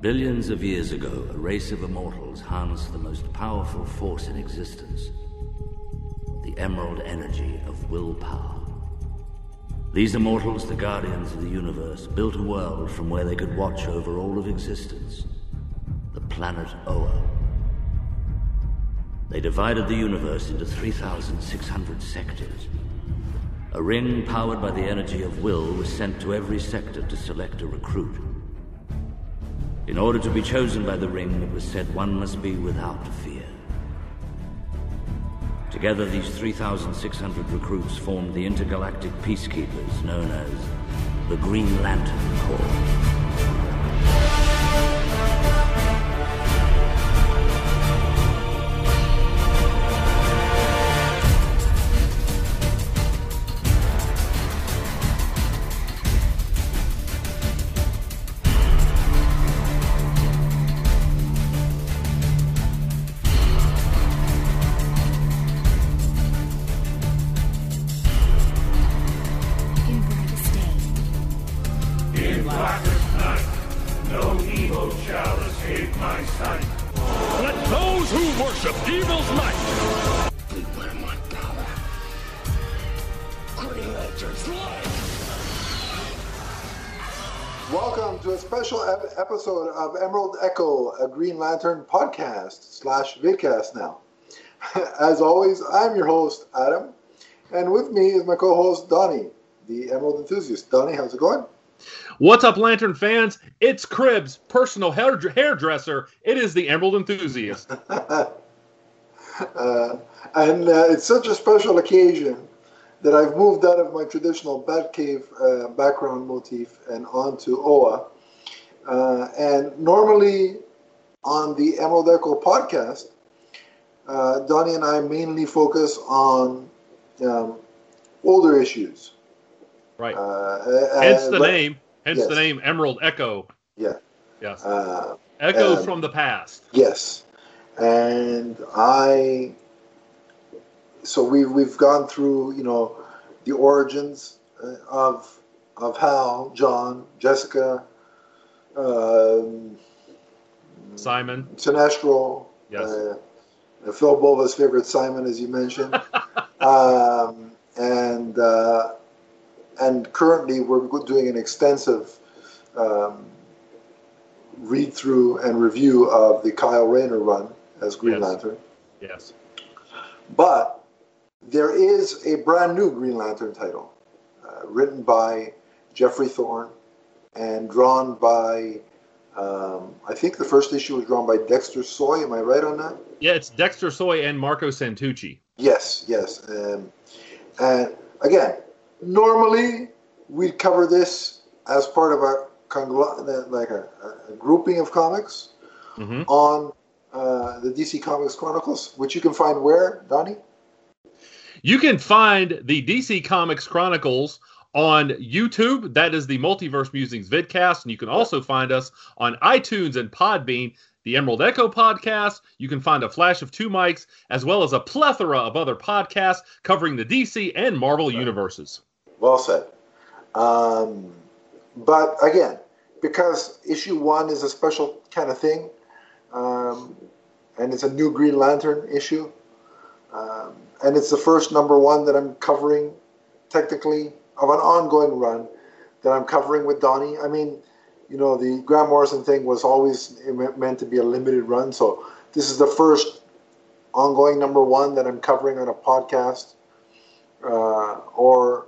Billions of years ago, a race of immortals harnessed the most powerful force in existence the emerald energy of willpower. These immortals, the guardians of the universe, built a world from where they could watch over all of existence the planet Oa. They divided the universe into 3,600 sectors. A ring powered by the energy of will was sent to every sector to select a recruit. In order to be chosen by the ring, it was said one must be without fear. Together, these 3,600 recruits formed the intergalactic peacekeepers known as the Green Lantern Corps. A Green Lantern podcast slash vidcast now. As always, I'm your host, Adam, and with me is my co-host, Donnie, the Emerald enthusiast. Donnie, how's it going? What's up, Lantern fans? It's Cribs, personal hair- hairdresser. It is the Emerald Enthusiast. Uh, and uh, it's such a special occasion that I've moved out of my traditional Batcave uh, background motif and onto Oa. Uh, and normally on the Emerald Echo podcast, uh, Donnie and I mainly focus on um, older issues. Right. Uh, hence uh, the but- name. Hence yes. the name Emerald Echo. Yeah. Yes. Uh, Echo um, from the past. Yes, and I. So we've we've gone through you know the origins uh, of of Hal, John, Jessica, um, Simon. Sinestro, Yes. uh, Phil Bova's favorite Simon, as you mentioned, um, and uh, and currently we're doing an extensive um, read through and review of the Kyle Rayner run as Green Yes. Lantern. Yes. But there is a brand new Green Lantern title, uh, written by Geoffrey Thorne and drawn by. Um, I think the first issue was drawn by Dexter Soy. Am I right on that? Yeah, it's Dexter Soy and Marco Santucci. Yes, yes. Um, and again, normally we'd cover this as part of a congl- like a, a grouping of comics Mhm. on uh, the DC Comics Chronicles, which you can find where, Donnie? You can find the DC Comics Chronicles on YouTube. That is the Multiverse Musings vidcast. And you can also find us on iTunes and Podbean, the Emerald Echo podcast. You can find a flash of two mics, as well as a plethora of other podcasts covering the DC and Marvel universes. Well said. Um, but again, because issue one is a special kind of thing, um, and it's a new Green Lantern issue, um, and it's the first number one that I'm covering, technically, of an ongoing run that I'm covering with Donnie. I mean, you know, the Grant Morrison thing was always meant to be a limited run, so this is the first ongoing number one that I'm covering on a podcast uh, or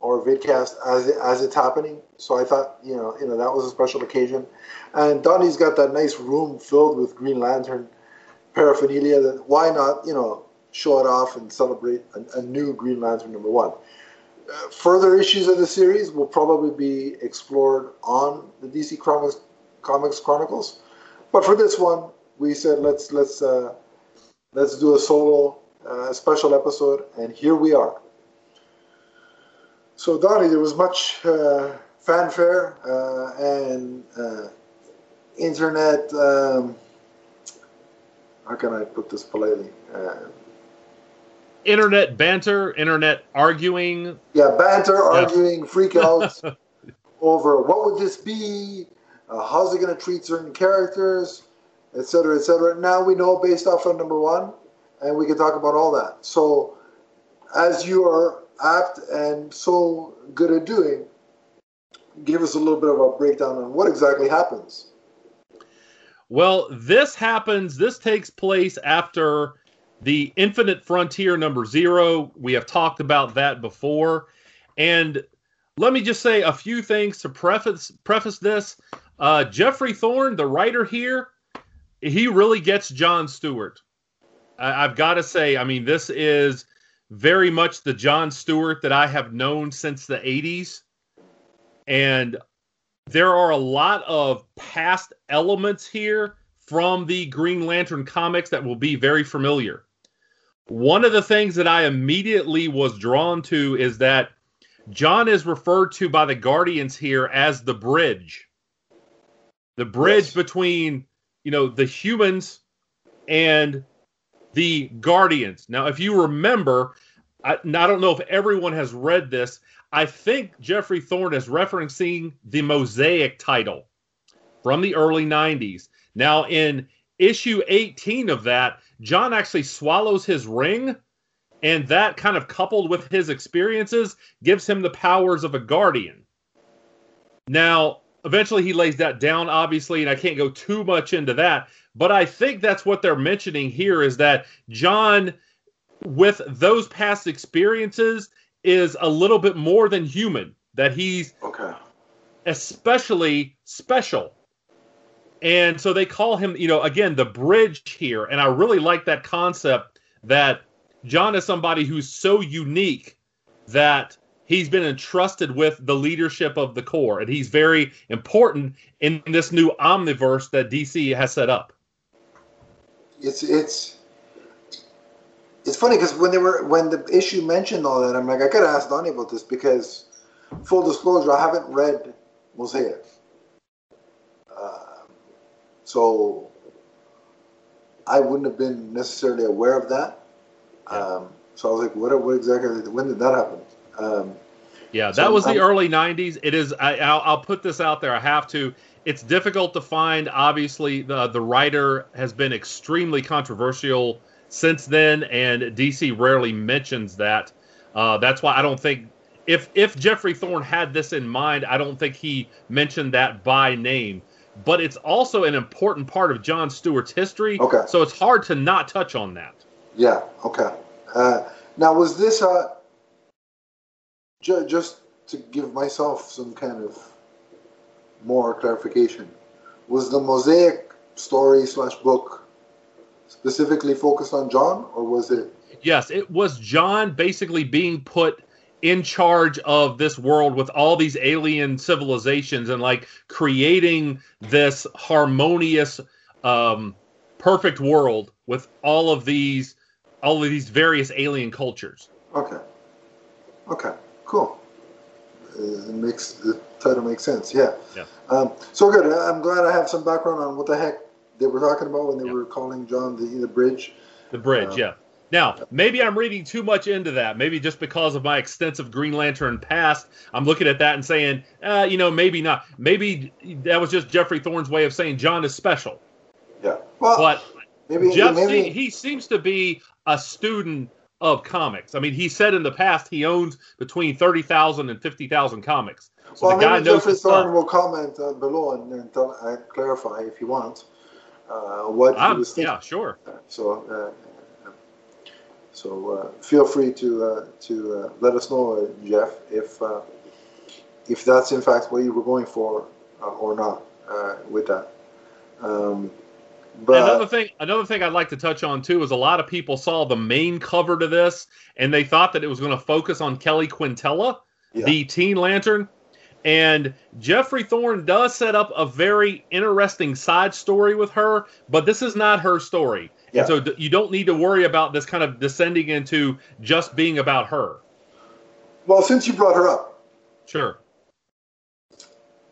or vidcast as as it's happening. So I thought, you know, you know that was a special occasion, and Donnie's got that nice room filled with Green Lantern paraphernalia. That why not, you know, show it off and celebrate a, a new Green Lantern number one. Uh, further issues of the series will probably be explored on the DC Comics Comics Chronicles, but for this one, we said let's let's uh, let's do a solo uh, special episode, and here we are. So, Donnie, there was much uh, fanfare uh, and uh, internet. Um, how can I put this politely? Internet banter, internet arguing. yeah, banter, Yes. arguing, freak out over what would this be, Uh, how's it going to treat certain characters, etc., etc. Now we know based off of number one, and we can talk about all that. So, as you are apt and so good at doing, give us a little bit of a breakdown on what exactly happens. Well, this happens, this takes place after the Infinite Frontier number zero. We have talked about that before. And let me just say a few things to preface preface this. Uh, Geoffrey Thorne, the writer here, he really gets John Stewart. I, I've got to say, I mean, this is very much the John Stewart that I have known since the 80s. And there are a lot of past elements here from the Green Lantern comics that will be very familiar. One of the things that I immediately was drawn to is that John is referred to by the Guardians here as the bridge. The bridge Yes. between, you know, the humans and the Guardians. Now, if you remember, I, I don't know if everyone has read this. I think Geoffrey Thorne is referencing the Mosaic title from the early 90s. Now, in issue 18 of that, John actually swallows his ring, and that kind of coupled with his experiences gives him the powers of a guardian. Now, eventually he lays that down, obviously, and I can't go too much into that, but I think that's what they're mentioning here is that John, with those past experiences, is a little bit more than human, that he's Okay. especially special. And so they call him, you know, again, the bridge here. And I really like that concept that John is somebody who's so unique that he's been entrusted with the leadership of the Corps. And he's very important in this new omniverse that DC has set up. It's it's it's funny because when they were when the issue mentioned all that, I'm like, I gotta ask Donnie about this because full disclosure, I haven't read Mosaic. So I wouldn't have been necessarily aware of that. Um, so I was like, what, what exactly? When did that happen? Um, Yeah, So that was the I'm- early '90s. It is. I, I'll, I'll put this out there. I have to. It's difficult to find. Obviously, the the writer has been extremely controversial since then, and DC rarely mentions that. Uh, that's why I don't think if if Geoffrey Thorne had this in mind, I don't think he mentioned that by name. But it's also an important part of John Stewart's history. Okay. So it's hard to not touch on that. Yeah. Okay. Uh, now, was this uh, ju- just to give myself some kind of more clarification? Was the mosaic story slash book specifically focused on John, or was it? Yes, it was John basically being put in charge of this world with all these alien civilizations and like creating this harmonious um perfect world with all of these all of these various alien cultures. Okay. Okay. Cool. It makes the title makes sense. Yeah. Yeah. Um, so good. I'm glad I have some background on what the heck they were talking about when they Yeah. were calling John the the bridge. The bridge, Uh, yeah. Now, maybe I'm reading too much into that. Maybe just because of my extensive Green Lantern past, I'm looking at that and saying, uh, you know, maybe not. Maybe that was just Geoffrey Thorne's way of saying John is special. Yeah. Well, But maybe Geoff, maybe se- he seems to be a student of comics. I mean, he said in the past he owns between 30,000 and 50,000 comics. So well, the guy maybe knows Geoffrey Thorne will comment uh, below and, and tell, uh, clarify if he wants uh, what he I'm- was thinking. yeah, sure. So, uh, so uh, feel free to uh, to uh, let us know, uh, Geoff, if uh, if that's in fact what you were going for uh, or not uh, with that. Um, but another thing, another thing I'd like to touch on too is a lot of people saw the main cover to this and they thought that it was going to focus on Kelly Quintella, Yeah. the Teen Lantern. And Geoffrey Thorne does set up a very interesting side story with her, but this is not her story. Yeah. And so d- you don't need to worry about this kind of descending into just being about her. well, since you brought her up, Sure.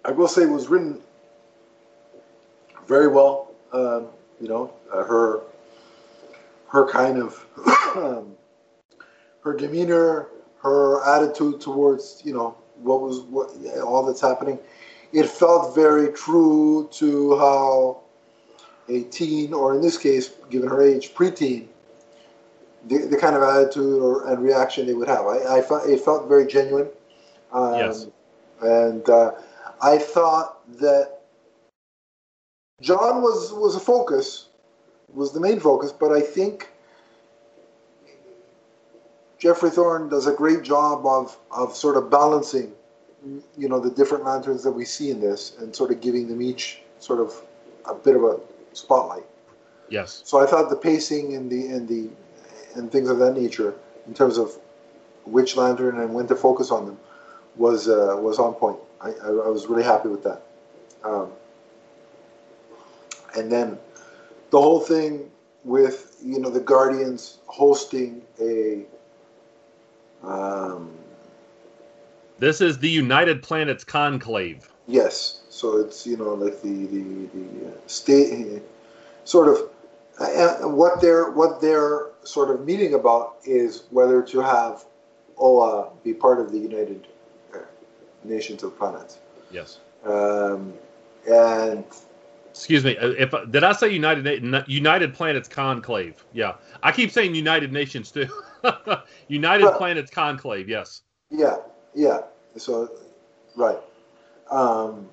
I will say it was written very well. Um, you know, uh, her her kind of um, her demeanor, her attitude towards you know what was what all that's happening. it felt very true to how a teen, or in this case, given her age, preteen, the, the kind of attitude or and reaction they would have. I, I felt it felt very genuine. Um, Yes. And uh, I thought that John was was a focus, was the main focus, but I think Geoffrey Thorne does a great job of of sort of balancing, you know, the different lanterns that we see in this, and sort of giving them each sort of a bit of a spotlight. Yes. So I thought the pacing and the and the and things of that nature, in terms of which lantern and when to focus on them, was uh, was on point. I, I, I was really happy with that. Um, and then the whole thing with you know the Guardians hosting a um, This is the United Planets Conclave. Yes, so it's you know like the the the uh, state sort of uh, what they're what they're sort of meeting about is whether to have OA be part of the United uh, Nations of Planets, Yes. um, and Excuse me. uh, If did I say United United Planets Conclave? Yeah, I keep saying United Nations too. United Planets Conclave. Yes. yeah, yeah. So right, um,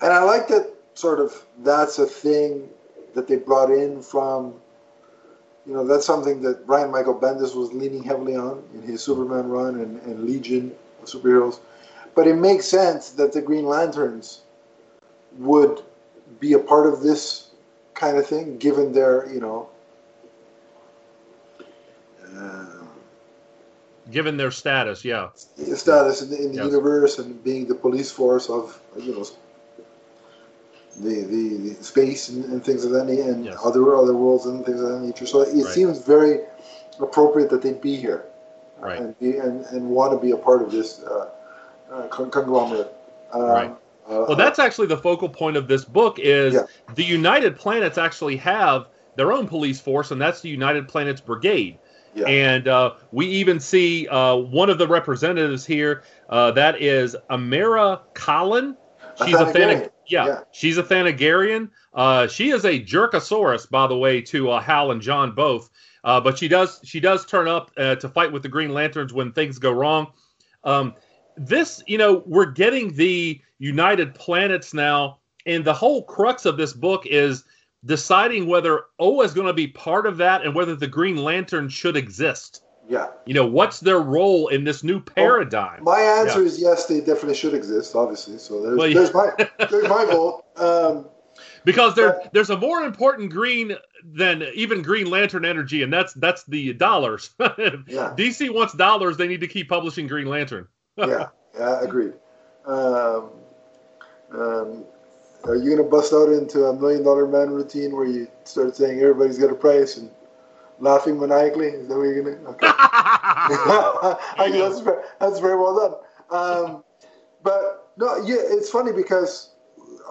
and I like that sort of that's a thing that they brought in from you know, that's something that Brian Michael Bendis was leaning heavily on in his Superman run and, and Legion of superheroes. But it makes sense that the Green Lanterns would be a part of this kind of thing, given their, you know, uh, Given their status, yeah. status in the, in the universe and being the police force of, you know, the, the, the space and, and things of that nature, and Yes. other other worlds and things of that nature. So it Right. seems very appropriate that they be here Right. and be and, and want to be a part of this uh, uh, conglomerate. Um, Right. uh, Well, that's actually the focal point of this book is Yeah. the United Planets actually have their own police force, and that's the United Planets Brigade. Yeah. And uh, we even see uh, one of the representatives here. Uh, that is Amira Collin. She's a. Thana- yeah, Yeah. she's a Thanagarian. Uh, she is a Jerkosaurus, by the way, to uh, Hal and John both. Uh, but she does she does turn up uh, to fight with the Green Lanterns when things go wrong. Um, this, you know, we're getting the United Planets now, and the whole crux of this book is deciding whether Oa is going to be part of that and whether the Green Lantern should exist. yeah. You know, what's their role in this new paradigm? My answer Yeah. is yes. They definitely should exist, obviously. So there's, Well, yeah. there's my there's my vote. Um, because there there's a more important green than even Green Lantern energy, and that's that's the dollars. Yeah. DC wants dollars; they need to keep publishing Green Lantern. yeah, yeah, agreed. Um, um, are you gonna bust out into a million dollar man routine where you start saying everybody's got a price and laughing maniacally? Is that what you're gonna? Okay. I think that's very, that's very well done. Um, but no, yeah, it's funny because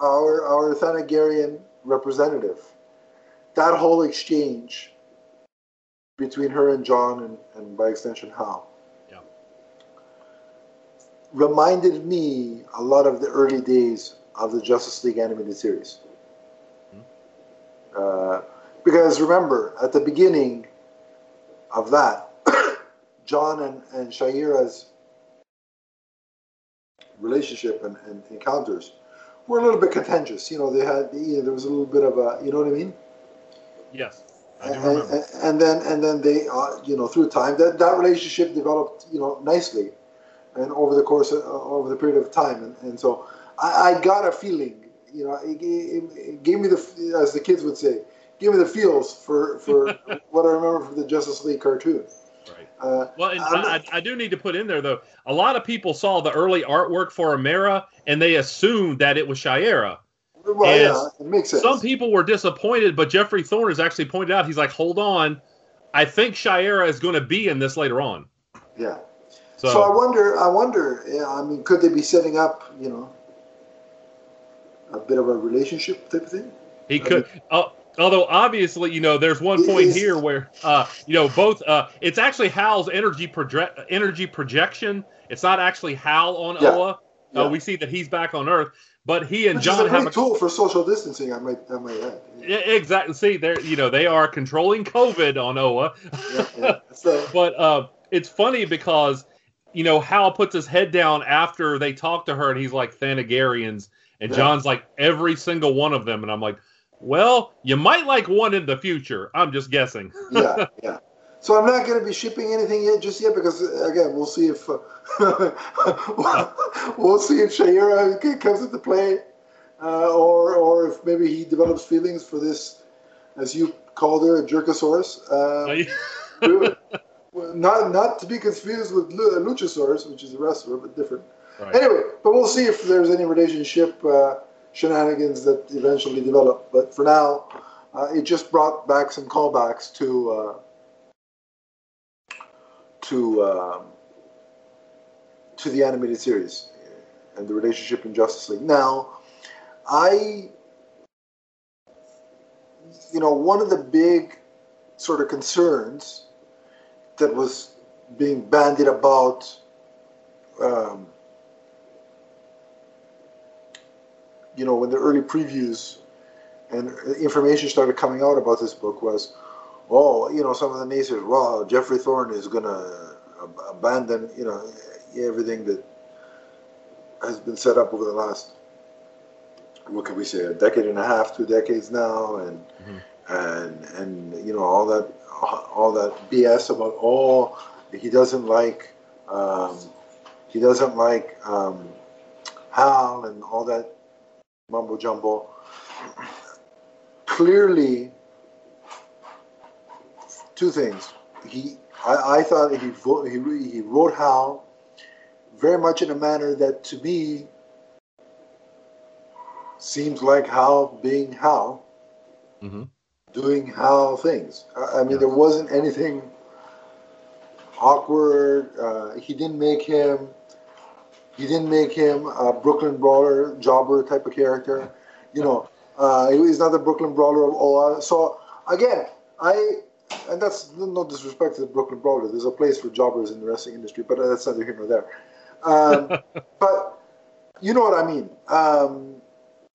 our our Thanagarian representative, that whole exchange between her and John and, and by extension Hal, Yeah. reminded me a lot of the early days of the Justice League animated series. Uh, because remember, at the beginning of that, John and, and Shayera's relationship and, and encounters were a little bit contentious. You know, they had you know, there was a little bit of a you know what I mean. yes, I do And, remember. and, and then and then they uh, you know through time that that relationship developed you know nicely, and over the course of, over the period of time, and, and so I, I got a feeling. You know, it, it, it gave me the as the kids would say, gave me the feels for for what I remember from the Justice League cartoon. Right. Uh, Well, and I'm I, I I do need to put in there though. A lot of people saw the early artwork for Amira, and they assumed that it was Shiera. well, yeah, it makes sense. Some people were disappointed, but Geoffrey Thorne has actually pointed out he's like, "Hold on, I think Shiera is going to be in this later on." yeah. So, So, I wonder. I wonder. Yeah, I mean, could they be setting up? You know, a bit of a relationship type of thing. he could. Uh, although obviously, you know, there's one point is- here where, uh, you know, both. Uh, it's actually Hal's energy project energy projection. It's not actually Hal on Yeah. Oa. Uh, Yeah. we see that he's back on Earth, but he and Which John have a tool for social distancing. I might, I might add. Yeah, exactly. See, they're you know they are controlling COVID on Oa. So, but uh, it's funny because you know Hal puts his head down after they talk to her, and he's like Thanagarians, and. John's like every single one of them, and I'm like, well, you might like one in the future. I'm just guessing. yeah, yeah. So I'm not going to be shipping anything yet, just yet, because uh, again, we'll see if uh, we'll see if Shaira comes into play, uh, or or if maybe he develops feelings for this, as you called her, a Jerkosaurus. Um, not not to be confused with Luchasaurus, which is a wrestler, but different. Right. Anyway, but we'll see if there's any relationship uh, shenanigans that eventually develop. But for now, uh, it just brought back some callbacks to uh, to um, to the animated series and the relationship in Justice League. Now, I, you know, one of the big sort of concerns that was being bandied about. Um, you know, when the early previews and information started coming out about this book was, oh, you know, some of the naysayers, well, Geoffrey Thorne is going to abandon, you know, everything that has been set up over the last, what can we say, a decade and a half, two decades now, and Mhm. and and you know all that all that BS about oh he doesn't like um, he doesn't like um, Hal and all that mumbo jumbo. Clearly, two things. He, I, I thought he, he he wrote Hal very much in a manner that to me seems like Hal being Hal, Mhm. Doing how things. I, I mean, Yeah. there wasn't anything awkward. Uh, he didn't make him. He didn't make him a Brooklyn brawler, jobber type of character. You know, uh, he's not the Brooklyn brawler of Oa. So again, I and that's no disrespect to the Brooklyn brawler. There's a place for jobbers in the wrestling industry, but that's neither here nor there. Um, but you know what I mean. Um,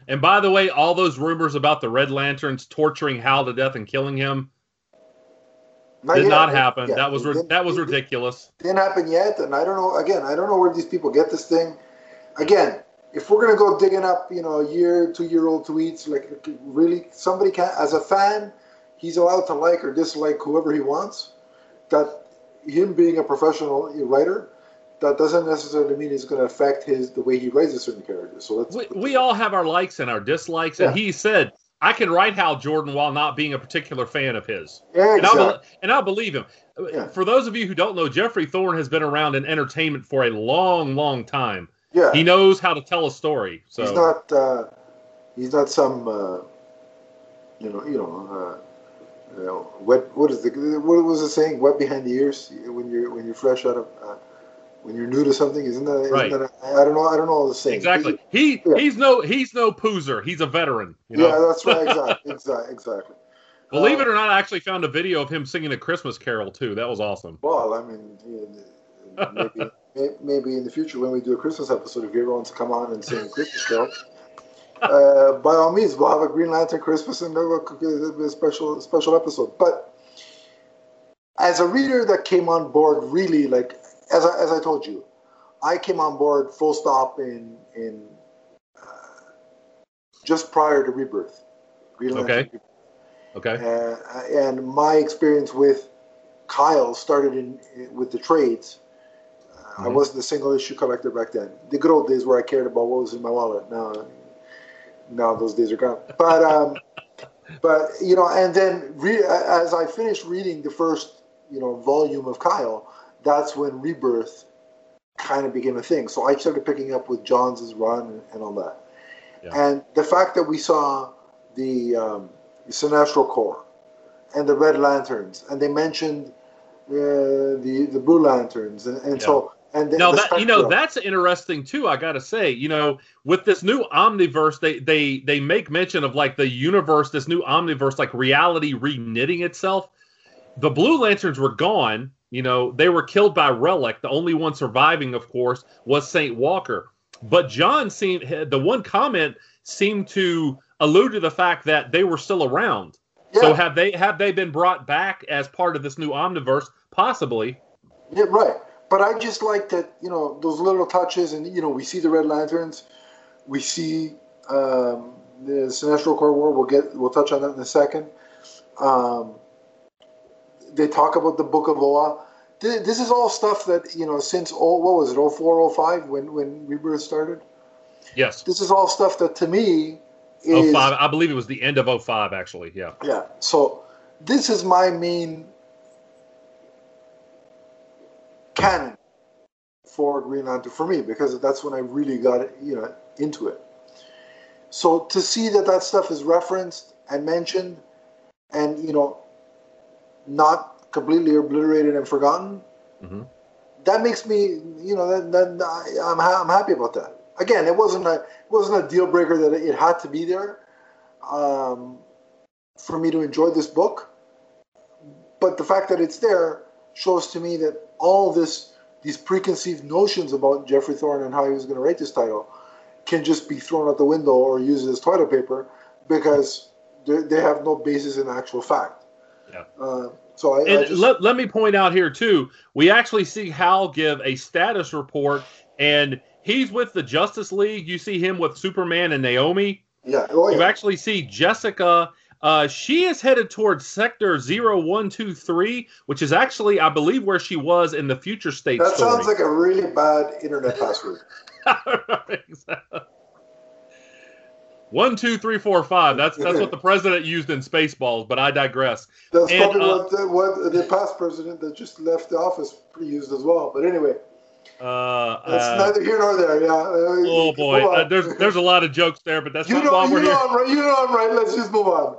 And by the way, all those rumors about the Red Lanterns torturing Hal to death and killing him did yet. not happen. Yeah, that was it ri- didn't- that was ridiculous. didn't happen yet, and I don't know. Again, I don't know where these people get this thing. Again, if we're gonna go digging up, you know, a year, two year old tweets, like really, somebody can, as a fan, he's allowed to like or dislike whoever he wants. That him being a professional writer, that doesn't necessarily mean it's going to affect his the way he writes a certain character. So let's. We, we all have our likes and our dislikes, and he said, "I can write Hal Jordan while not being a particular fan of his." yeah, And, exactly. I'll, and I'll believe him. Yeah. For those of you who don't know, Geoffrey Thorne has been around in entertainment for a long, long time. yeah, He knows how to tell a story. So he's not. Uh, he's not some. Uh, you know. You know. Uh, you know, wet. What is the? What was the saying? Wet behind the ears when you're when you're fresh out of. When you're new to something, isn't that? Isn't Right. that a, I don't know. I don't know all the saying. exactly. He Yeah. he's no he's no poozer. He's a veteran. You know? Yeah, that's right. Exactly. exactly. Exactly. Believe Uh, it or not, I actually found a video of him singing a Christmas carol too. That was awesome. Well, I mean, maybe, maybe in the future when we do a Christmas episode, if everyone wants to come on and sing a Christmas carol, uh, by all means, we'll have a Green Lantern Christmas and we'll cook a a special special episode. But as a reader that came on board, really, like as I, as I told you, I came on board full stop in in uh, just prior to Rebirth. Green Lantern Okay. Okay. uh, and my experience with Kyle started in, with the trades. Uh, I Mhm. wasn't a single issue collector back then. The good old days where I cared about what was in my wallet. Now, now those days are gone. But um, but you know, and then re- as I finished reading the first you know volume of Kyle, that's when Rebirth kind of became a thing. So I started picking up with Johns' run and all that. Yeah. And the fact that we saw the um, Sinestro Corps and the Red Lanterns, and they mentioned uh, the the Blue Lanterns, and, and so and the, Now the that you know that's interesting too. I got to say, you know, with this new omniverse, they they they make mention of like the universe, this new omniverse, like reality reknitting itself. The Blue Lanterns were gone. You know, they were killed by Relic. The only one surviving, of course, was Saint Walker. but John seemed the one comment seemed to allude to the fact that they were still around. So have they have they been brought back as part of this new omniverse? Possibly. Yeah, right. But I just like that, you know, those little touches, and you know, we see the Red Lanterns, we see um, the Sinestro Corps War. We'll get, we'll touch on that in a second. Um, they talk about the Book of Oa. This is all stuff that you know since oh, what was it, 04, 05, when when Rebirth started. Yes. This is all stuff that to me oh is five. I believe it was the end of 05, actually. Yeah. yeah. So this is my main canon for Green Lantern for me because that's when I really got you know into it. So to see that that stuff is referenced and mentioned, and you know, not completely obliterated and forgotten, Mhm. that makes me you know that, that I, I'm ha- I'm happy about that. Again, it wasn't a it wasn't a deal breaker that it had to be there um, for me to enjoy this book, but the fact that it's there shows to me that all this these preconceived notions about Geoffrey Thorne and how he was going to write this title can just be thrown out the window or used as toilet paper because they they have no basis in actual fact. Yeah. Uh, so I, I just, let, let me point out here too, we actually see Hal give a status report, and he's with the Justice League. You see him with Superman and Naomi. yeah, oh, You actually see Jessica. Uh, she is headed towards Sector 0123, which is actually, I believe, where she was in the Future State that story. sounds like a really bad internet password. One, two, three, four, five. That's that's what the president used in Spaceballs, but I digress. That's And, probably uh, what, the, what the past president that just left the office used as well. But anyway, Uh, that's uh, neither here nor there. Yeah. Uh, oh boy, uh, there's there's a lot of jokes there, but that's you not know, why we're here. I'm right. You know I'm right. Let's just move on.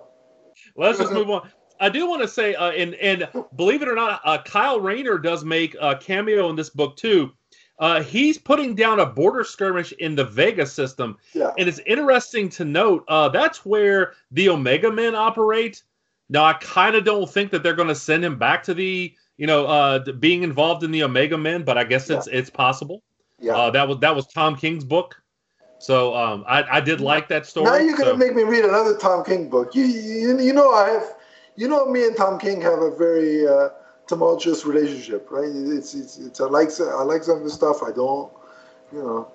Let's just move on. I do want to say, uh, and and believe it or not, uh, Kyle Rayner does make a cameo in this book too. Uh, he's putting down a border skirmish in the Vega system, Yeah. and it's interesting to note uh, that's where the Omega Men operate. Now, I kind of don't think that they're going to send him back to the, you know, uh, being involved in the Omega Men, but I guess it's it's possible. Yeah. Uh, that was that was Tom King's book, so um, I I did like that story. now you're gonna so- make me read another Tom King book. You, you you know I have, you know me and Tom King have a very uh, tumultuous relationship, right? It's it's, it's I like I like some of his stuff. I don't, you know,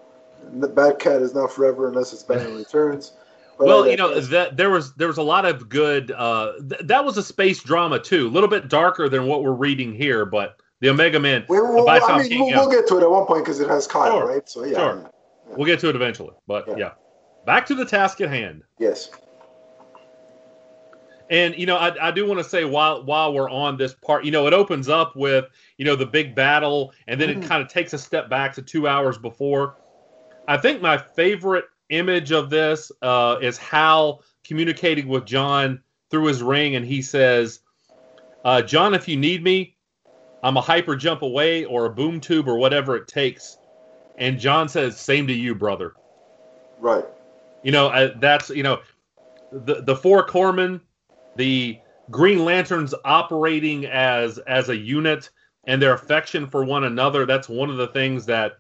the Bad Cat is not forever unless it's Batman Returns. But well, I- you know that there was there was a lot of good. Uh, th- that was a space drama too, a little bit darker than what we're reading here. But the Omega Man we, we, by I mean, King, we'll, yeah. we'll get to it at one point because it has Kyle, Sure. right? So yeah, Sure. yeah. we'll get to it eventually. But Yeah. yeah, back to the task at hand. yes, And you know, I, I do want to say while while we're on this part, you know, it opens up with you know the big battle, and then Mhm. it kind of takes a step back to two hours before. I think my favorite image of this uh, is Hal communicating with John through his ring, and he says, uh, "John, if you need me, I'm a hyper jump away or a boom tube or whatever it takes." And John says, "Same to you, brother." right. You know, uh, that's you know, the the four corpsmen, the Green Lanterns operating as as a unit, and their affection for one another. That's one of the things that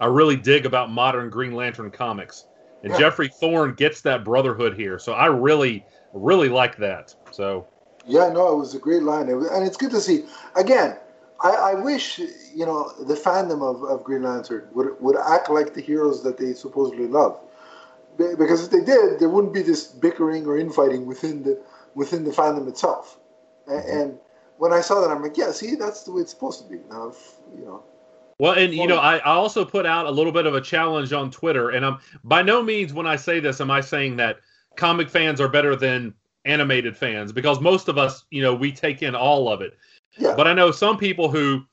I really dig about modern Green Lantern comics. And Yeah. Geoffrey Thorne gets that brotherhood here, so I really really like that. So Yeah, no, it was a great line, it was, and it's good to see. Again, I, I wish you know the fandom of, of Green Lantern would would act like the heroes that they supposedly love, because if they did, there wouldn't be this bickering or infighting within the within the fandom itself. A- mm-hmm. And, when I saw that, I'm like, yeah, see, that's the way it's supposed to be. Now, if, you know, Well, and you know, I, I also put out a little bit of a challenge on Twitter, and I'm by no means when I say this am I saying that comic fans are better than animated fans because most of us, you know, we take in all of it. yeah, But I know some people who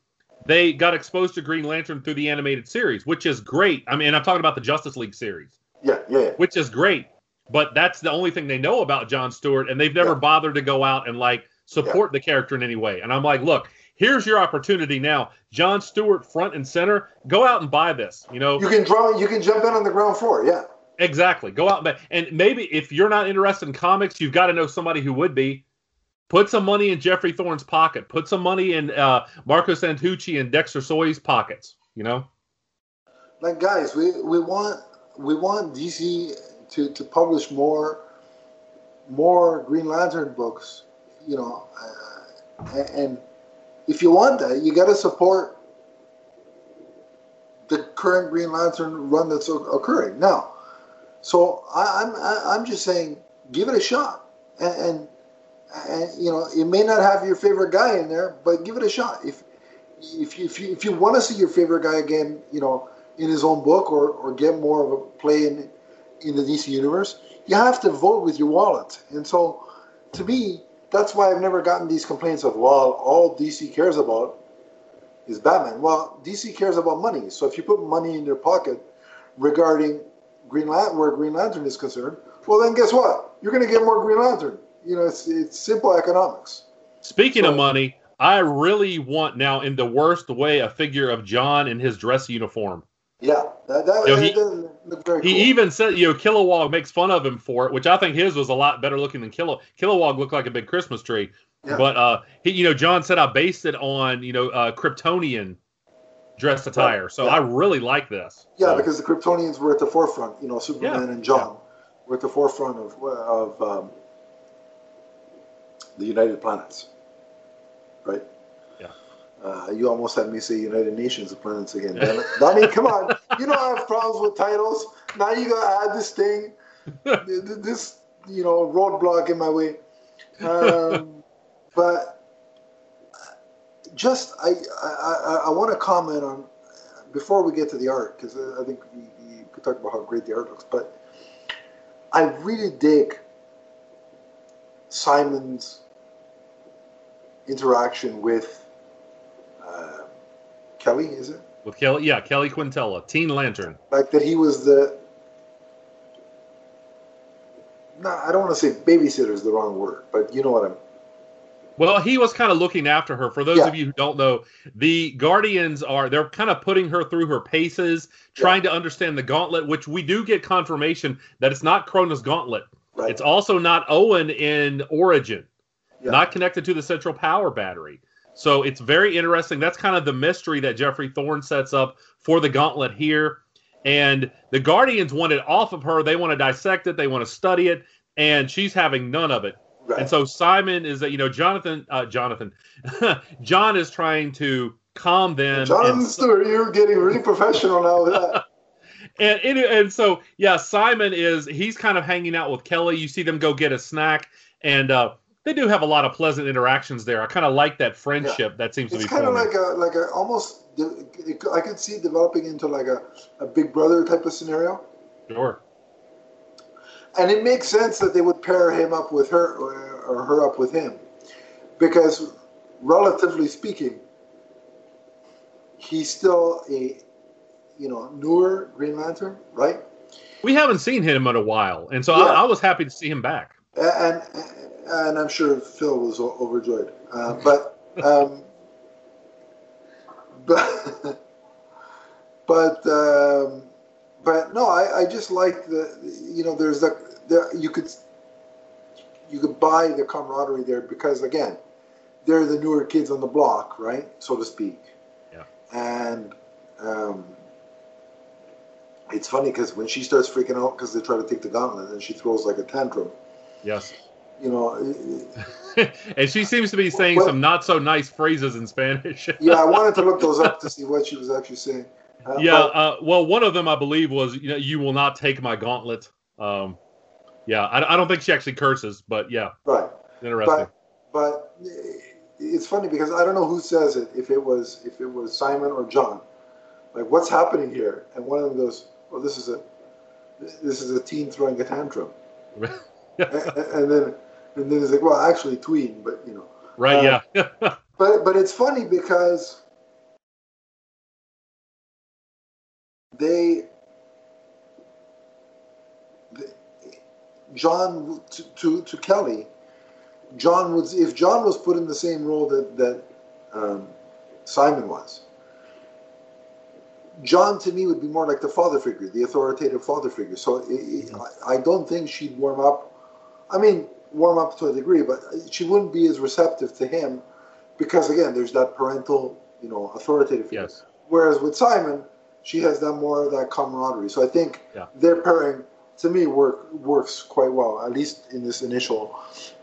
they got exposed to Green Lantern through the animated series, which is great. I mean, I'm talking about the Justice League series, yeah, yeah. which is great. But that's the only thing they know about John Stewart, and they've never Yeah. bothered to go out and like support the character in any way. And I'm like, look, here's your opportunity now, John Stewart front and center. Go out and buy this. You know, You can draw, you can jump in on the ground floor. Yeah, Exactly. Go out and buy- and maybe if you're not interested in comics, you've got to know somebody who would be. Put some money in Geoffrey Thorne's pocket. Put some money in uh, Marco Santucci and Dexter Soy's pockets. You know. like guys, we, we want we want DC to, to publish more more Green Lantern books, you know, uh, and, if you want that, you got to support the current Green Lantern run that's occurring now. So I, I'm I, I'm just saying, give it a shot, and, and and you know, it may not have your favorite guy in there, but give it a shot. If if you, if you, if you want to see your favorite guy again, you know, in his own book or, or get more of a play in in the DC universe, you have to vote with your wallet. And so, to me, that's why I've never gotten these complaints of, well, all DC cares about is Batman. Well, DC cares about money. So if you put money in your pocket regarding Green Lantern, where Green Lantern is concerned, well, then guess what? You're going to get more Green Lantern. You know, it's it's simple economics. Speaking of money, I really want now, in the worst way, a figure of John in his dress uniform. Yeah, that that, You know, he- doesn't look very He cool. even said, you know, Kilowog makes fun of him for it, which I think his was a lot better looking than Kilo. Kilowog looked like a big Christmas tree. Yeah. But uh, he, you know, John said I based it on, you know, uh, Kryptonian dress attire. So Yeah. I really like this. Yeah, So, because the Kryptonians were at the forefront. You know, Superman Yeah, and John were at the forefront of of um, the United Planets, right? Uh, you almost had me say United Nations of Planets again. Donnie, come on. You know I have problems with titles. Now you gotta add this thing, th- th- this you know roadblock in my way. Um, but just I I, I, want to comment on before we get to the art because I think you, you could talk about how great the art looks, but I really dig Simon's interaction with Kelly. Is it with Kelly, yeah, Kelly Quintella, Teen Lantern. like that? He was the. No, I don't want to say babysitter is the wrong word, but you know what I'm. Well, he was kind of looking after her. For those Yeah. of you who don't know, the Guardians are they're kind of putting her through her paces, trying to understand the gauntlet, which we do get confirmation that it's not Krona's Gauntlet. Right. It's also not Oan in Origin, Yeah. not connected to the central power battery. So it's very interesting. That's kind of the mystery that Geoffrey Thorne sets up for the gauntlet here. And the Guardians want it off of her. They want to dissect it. They want to study it. And she's having none of it. right. And so Simon is that you know Jonathan uh, Jonathan John is trying to calm them Jonathan Stewart, you're getting really professional now with that. and, and and so yeah Simon is he's kind of hanging out with Kelly. You see them go get a snack and uh, they do have a lot of pleasant interactions there. I kind of like that friendship that seems to It's be kind of like a like a almost. I could see it developing into like a, a Big Brother type of scenario. sure. And it makes sense that they would pair him up with her or, or her up with him. Because, relatively speaking, he's still a, you know, newer Green Lantern, right? We haven't seen him in a while, and so Yeah. I, I was happy to see him back. And and I'm sure Phil was overjoyed. Uh, but um, but but um, but no, I, I just like the you know there's the, the you could you could buy the camaraderie there because again they're the newer kids on the block, right, so to speak. Yeah. And um, it's funny because when she starts freaking out because they try to take the gauntlet and she throws like a tantrum, Yes, you know. and she seems to be saying some not so nice phrases in Spanish. Yeah, I wanted to look those up to see what she was actually saying. Uh, Yeah, but- uh, well, one of them I believe was you know you will not take my gauntlet. Um, yeah, I, I don't think she actually curses, but yeah, right. interesting. But but it's funny because I don't know who says it. If it was if it was Simon or John, like what's happening here? And one of them goes, "Well, this is a this is a teen throwing a tantrum," and, and then and then it's like, "Well, actually, tween," but you know. right? uh, yeah, But but it's funny because they, the- John to, to to Kelly, John was if John was put in the same role that that um, Simon was. John to me would be more like the father figure, the authoritative father figure. So it, it, I I don't think she'd warm up. I mean, warm up to a degree, but she wouldn't be as receptive to him because again, there's that parental, you know, authoritative figure. yes, Whereas with Simon, she has that more of that camaraderie. So I think Yeah. their pairing to me work works quite well, at least in this initial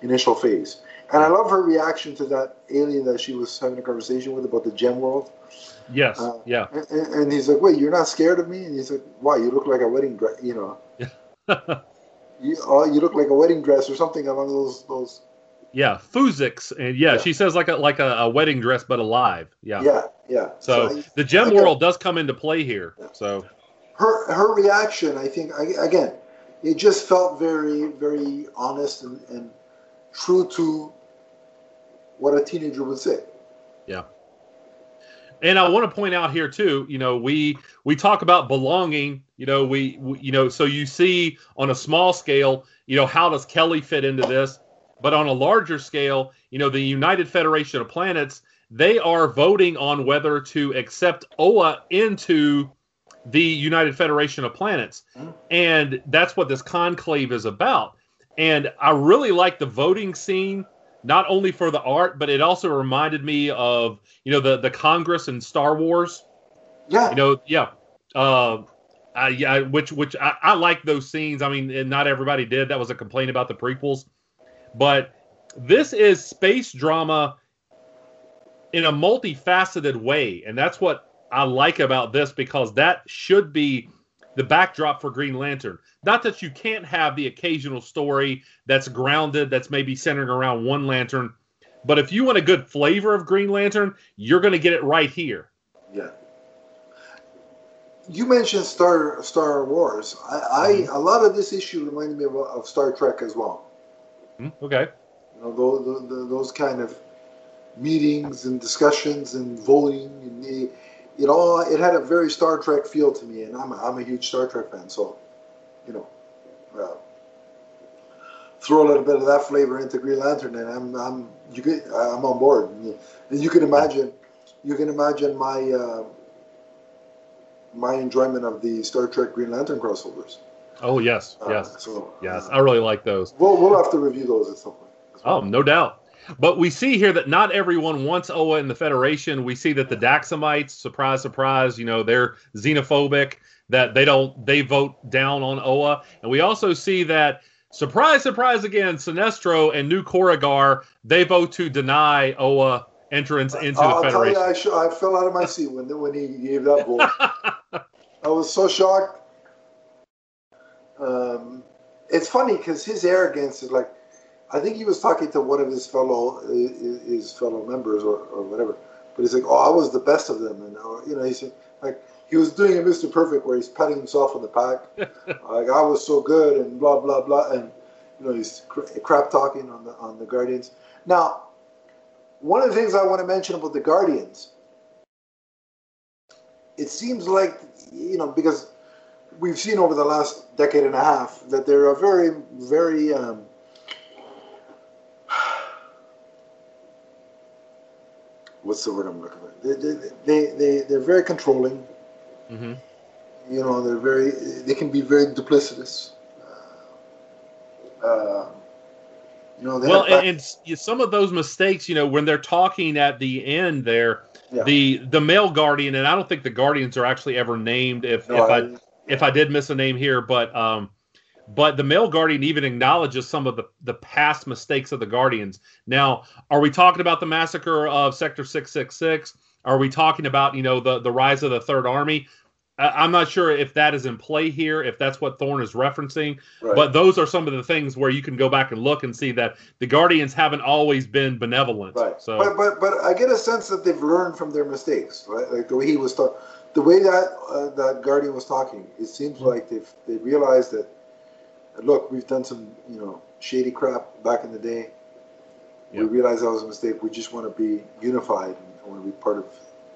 initial phase. And I love her reaction to that alien that she was having a conversation with about the gem world. Yes. Uh, yeah. And, and and he's like, "Wait, you're not scared of me?" And he's like, "Why? You look like a wedding dress, you know. you, oh, you look like a wedding dress or something along those those." Yeah. Fuzix, and yeah, Yeah. she says like a like a, a wedding dress, but alive. Yeah. Yeah, yeah. So I- the gem world does come into play here. So her her reaction, I think, I, again, it just felt very very honest and, and true to what a teenager would say. And I want to point out here too, you know, we we talk about belonging, you know, we, we you know, so you see on a small scale, you know, how does Keli fit into this? But on a larger scale, you know, the United Federation of Planets, they are voting on whether to accept Oa into the United Federation of Planets. And that's what this conclave is about. And I really like the voting scene, not only for the art, but it also reminded me of, you know, the, the Congress and Star Wars. Yeah, You know, yeah. Uh, I, yeah, which which I, I like those scenes. I mean, not everybody did. That was a complaint about the prequels, but this is space drama in a multifaceted way, and that's what I like about this because that should be the backdrop for Green Lantern. Not that you can't have the occasional story that's grounded, that's maybe centering around one lantern, but if you want a good flavor of Green Lantern, you're going to get it right here. yeah. You mentioned Star Star Wars. I, I Mm-hmm. a lot of this issue reminded me of, of Star Trek as well. Hmm, Okay. You know, those, those, those kind of meetings and discussions and voting and it, it all it had a very Star Trek feel to me, and I'm a, I'm a huge Star Trek fan, so you know, uh, throw a little bit of that flavor into Green Lantern, and I'm I'm you could I'm on board, and you, and you can imagine you can imagine my uh, my enjoyment of the Star Trek Green Lantern crossovers. Oh yes, Uh, yes, so yes. uh, I really like those. we'll we'll have to review those at some point. well. Oh, no doubt. But we see here that not everyone wants Oa in the Federation. We see that the Daxamites, surprise, surprise, you know, they're xenophobic, that they don't, they vote down on Oa. And we also see that, surprise, surprise again, Sinestro and New Korugar, they vote to deny Oa entrance into I'll the tell you, Federation. I, sh- I fell out of my seat when when he gave that vote. I was so shocked. Um, it's funny because his arrogance is like, I think he was talking to one of his fellow his his fellow members or, or whatever, but he's like, oh, I was the best of them, and or, you know, he's like he was doing a Mr. Perfect where he's patting himself on the back, like I was so good and blah blah blah, and you know he's cr- crap talking on the on the Guardians. Now, one of the things I want to mention about the Guardians, it seems like you know because we've seen over the last decade and a half that they're a very very um, what's the word I'm looking for? They they they, they they're very controlling. hmm You know, they're very they can be very duplicitous. Uh, you know, they Well, have and, and some of those mistakes, you know, when they're talking at the end there, Yeah. the the male guardian, and I don't think the guardians are actually ever named. If no, if I I- if I did miss a name here, but um, but the male guardian even acknowledges some of the the past mistakes of the guardians. Now, are we talking about the massacre of Sector Six Six Six? Are we talking about you know the the rise of the Third Army? I, I'm not sure if that is in play here, if that's what Thorne is referencing. right. But those are some of the things where you can go back and look and see that the guardians haven't always been benevolent. Right. So But but but I get a sense that they've learned from their mistakes, right? Like the way he was talking, the way that uh, that guardian was talking. It seems Mhm. like they've they realized that. Look, we've done some you know shady crap back in the day. We Yeah. realize that was a mistake. We just want to be unified and want to be part of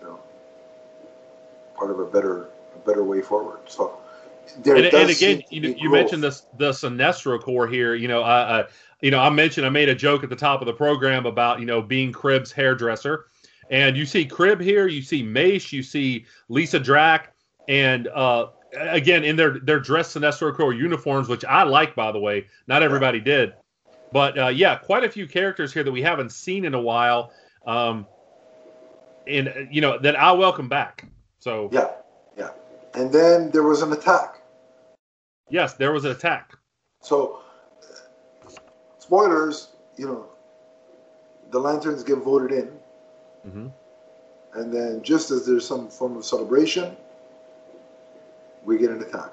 you know part of a better a better way forward. So. There and, and again, you, you growth. mentioned this the Sinestro Corps here. You know, I, I you know I mentioned I made a joke at the top of the program about you know being Kryb's hairdresser, and you see Kryb here, you see Mace, you see Lyssa Drak, and uh, again in their their dress Sinestro Corps uniforms, which I like by the way. Not everybody did, but uh, yeah, quite a few characters here that we haven't seen in a while, um, and you know that I welcome back. So Yeah, yeah. and then there was an attack. Yes, there was an attack. So, spoilers, you know, the lanterns get voted in, hmm and then just as there's some form of celebration, we get an attack.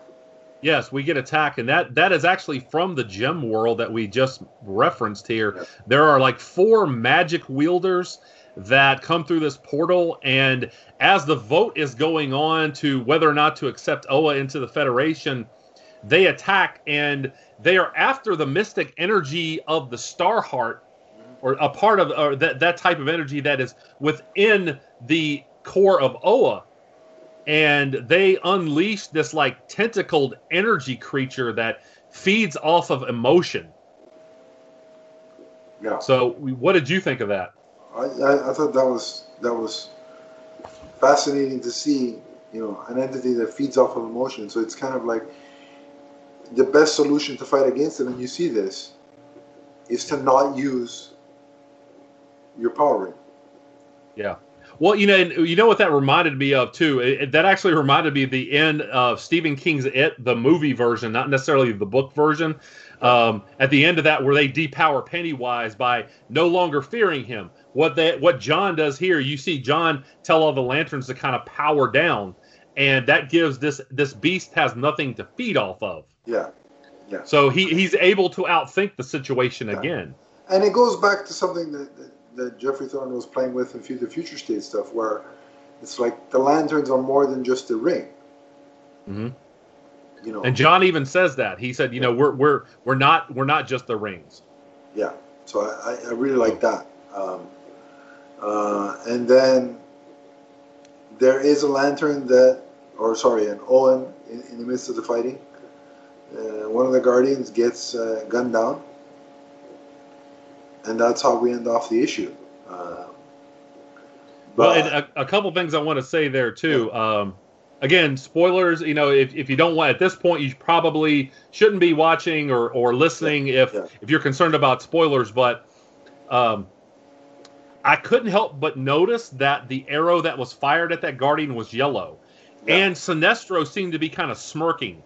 Yes, we get attack, and that that is actually from the gem world that we just referenced here. Yeah. There are like four magic wielders that come through this portal, and as the vote is going on to whether or not to accept Oa into the Federation, they attack, and they are after the mystic energy of the Star Heart, or a part of or that that type of energy that is within the core of Oa and they unleash this like tentacled energy creature that feeds off of emotion. Yeah. So, what did you think of that? I, I, I thought that was that was fascinating to see, you know, an entity that feeds off of emotion. So it's kind of like the best solution to fight against it, and you see this, is to not use your power ring. Yeah. Well, you know, and you know what that reminded me of too. It, that actually reminded me of the end of Stephen King's It, the movie version, not necessarily the book version. Um, at the end of that, where they depower Pennywise by no longer fearing him. What they, what John does here, you see John tell all the lanterns to kind of power down, and that gives this this beast has nothing to feed off of. Yeah. So he he's able to outthink the situation Yeah. again. And it goes back to something that, that, that Geoffrey Thorne was playing with in fu- the future state stuff, where it's like the lanterns are more than just a ring. Mhm. You know. And John even says that. He said, you know, we're we're we're not we're not just the rings. Yeah, so I, I- I really like that. Um, uh, and then there is a lantern that, or sorry, an Oan in, in the midst of the fighting. Uh, one of the Guardians gets uh, gunned down, and that's how we end off the issue. Uh, Well, but and a, a couple things I want to say there too. Um, again, spoilers. You know, if, if you don't want at this point, you probably shouldn't be watching or, or listening if Yeah. if you're concerned about spoilers. But um, I couldn't help but notice that the arrow that was fired at that guardian was yellow, Yeah. and Sinestro seemed to be kind of smirking.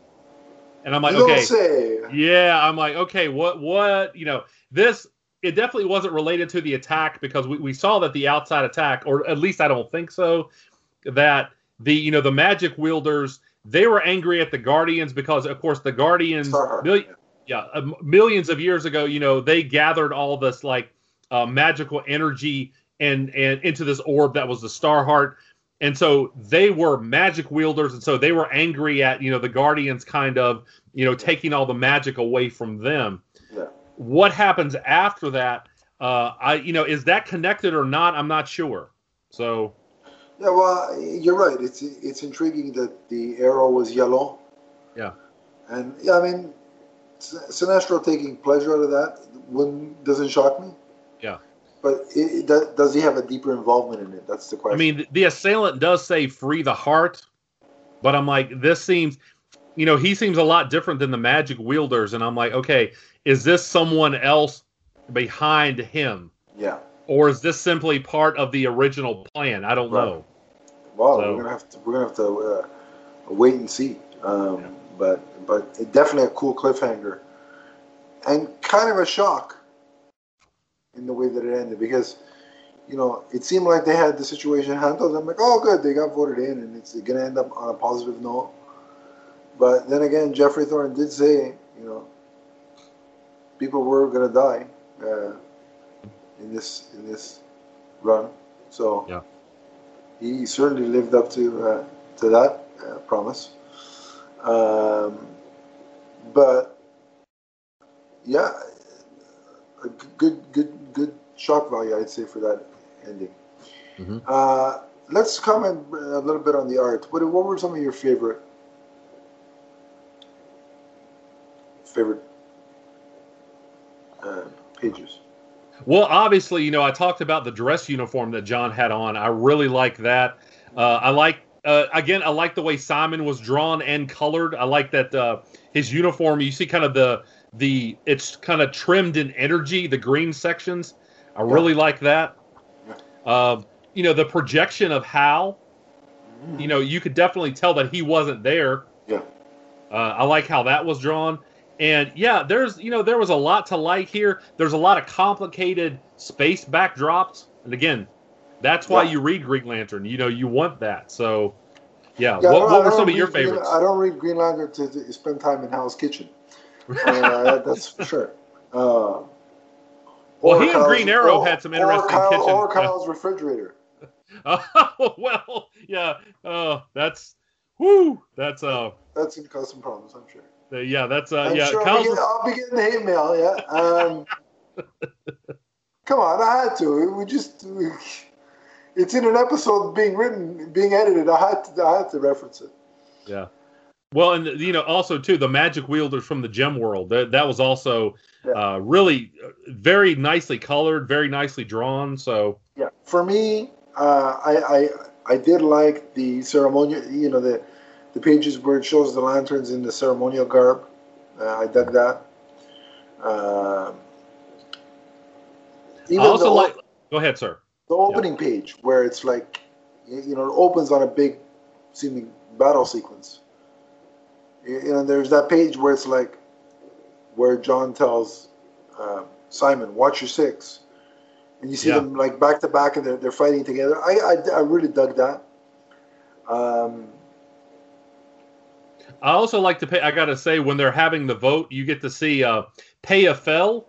And I'm like, you okay, yeah, I'm like, okay, what, what, you know, this, it definitely wasn't related to the attack because we, we saw that the outside attack, or at least I don't think so, that the, you know, the magic wielders, they were angry at the Guardians because, of course, the Guardians, mil- yeah, uh, millions of years ago, you know, they gathered all this like uh, magical energy and and into this orb that was the Star Heart, and so they were magic wielders, and so they were angry at you know the Guardians kind of you know taking all the magic away from them. What happens after that? Uh, I you know is that connected or not? I'm not sure. So Yeah, well, you're right. It's it's intriguing that the arrow was yellow. Yeah. And yeah, I mean, Sinestro taking pleasure out of that wouldn't, doesn't shock me. Yeah. But it, it, does he have a deeper involvement in it? That's the question. I mean, the assailant does say free the heart, but I'm like, this seems, you know, he seems a lot different than the magic wielders. And I'm like, okay, is this someone else behind him? yeah. Or is this simply part of the original plan? I don't Right. know. Well, So- we're gonna have to we're gonna have to uh, wait and see. Um, But but it definitely a cool cliffhanger, and kind of a shock in the way that it ended because you know it seemed like they had the situation handled. I'm like, oh, good, they got voted in, and it's gonna end up on a positive note. But then again, Geoffrey Thorne did say, you know, people were gonna die uh, in this in this run. So Yeah. he certainly lived up to uh, to that uh, promise. Um, but yeah, a good good good shock value, I'd say, for that ending. Mhm. Uh, let's comment a little bit on the art. What what were some of your favorite favorite uh, pages? Well, obviously, you know, I talked about the dress uniform that John had on. I really like that. Uh, I like, uh, again, I like the way Simon was drawn and colored. I like that uh, his uniform. You see, kind of the the it's kind of trimmed in energy. The green sections. I really like that. Um, you know, the projection of Hal you know, you could definitely tell that he wasn't there. Yeah. Uh, I like how that was drawn. And yeah, there's you know there was a lot to like here. There's a lot of complicated space backdrops, and again, that's why Yeah. you read Green Lantern. You know, you want that. So, yeah. Yeah, what what were some of your Green- favorites? I don't read Green Lantern to, to spend time in Hal's kitchen. Uh, that's for sure. Uh, Well, he and Kyle's- Green Arrow or- had some interesting Kyle- kitchen- Or yeah. Kyle's refrigerator. Oh well, yeah. Uh, that's whoo. That's uh, That's gonna cause some problems, I'm sure. The- yeah. That's uh, I'm yeah. sure Kyle's- we get, I'll be getting hate mail. Yeah. Um, come on, I had to. We just. We, it's in an episode being written, being edited. I had to. I had to reference it. Yeah. Well, and you know, also too, the magic wielders from the gem world. That that was also Yeah. uh, really uh, very nicely colored, very nicely drawn. So Yeah. For me, uh, I, I I did like the ceremonial. You know the the pages where it shows the lanterns in the ceremonial garb. Uh, I dug that. Um, I also the, like. Go ahead, sir. the opening page where it's like you know it opens on a big seeming battle sequence. You you know, there's that page where it's like where John tells uh, Simon, "Watch your six. and you see Yeah. them like back to back, and they're, they're fighting together. I, I I really dug that. Um, I also like to pay. I gotta say, when they're having the vote, you get to see uh, pay fell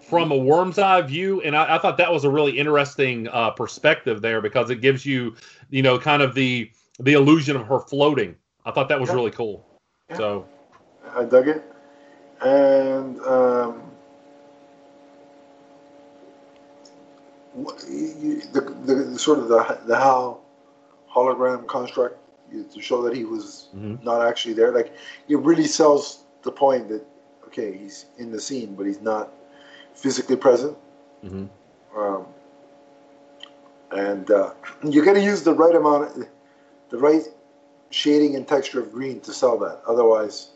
from a worm's eye view, and I, I thought that was a really interesting uh, perspective there because it gives you, you know, kind of the the illusion of her floating. I thought that was Yeah. really cool. Yeah. So I dug it, and um, the, the, the sort of the the Hal hologram construct to show that he was Mhm. not actually there. Like it really sells the point that okay, he's in the scene, but he's not physically present. mhm. Um, and uh, you got to use the right amount, the right shading and texture of green to sell that. Otherwise,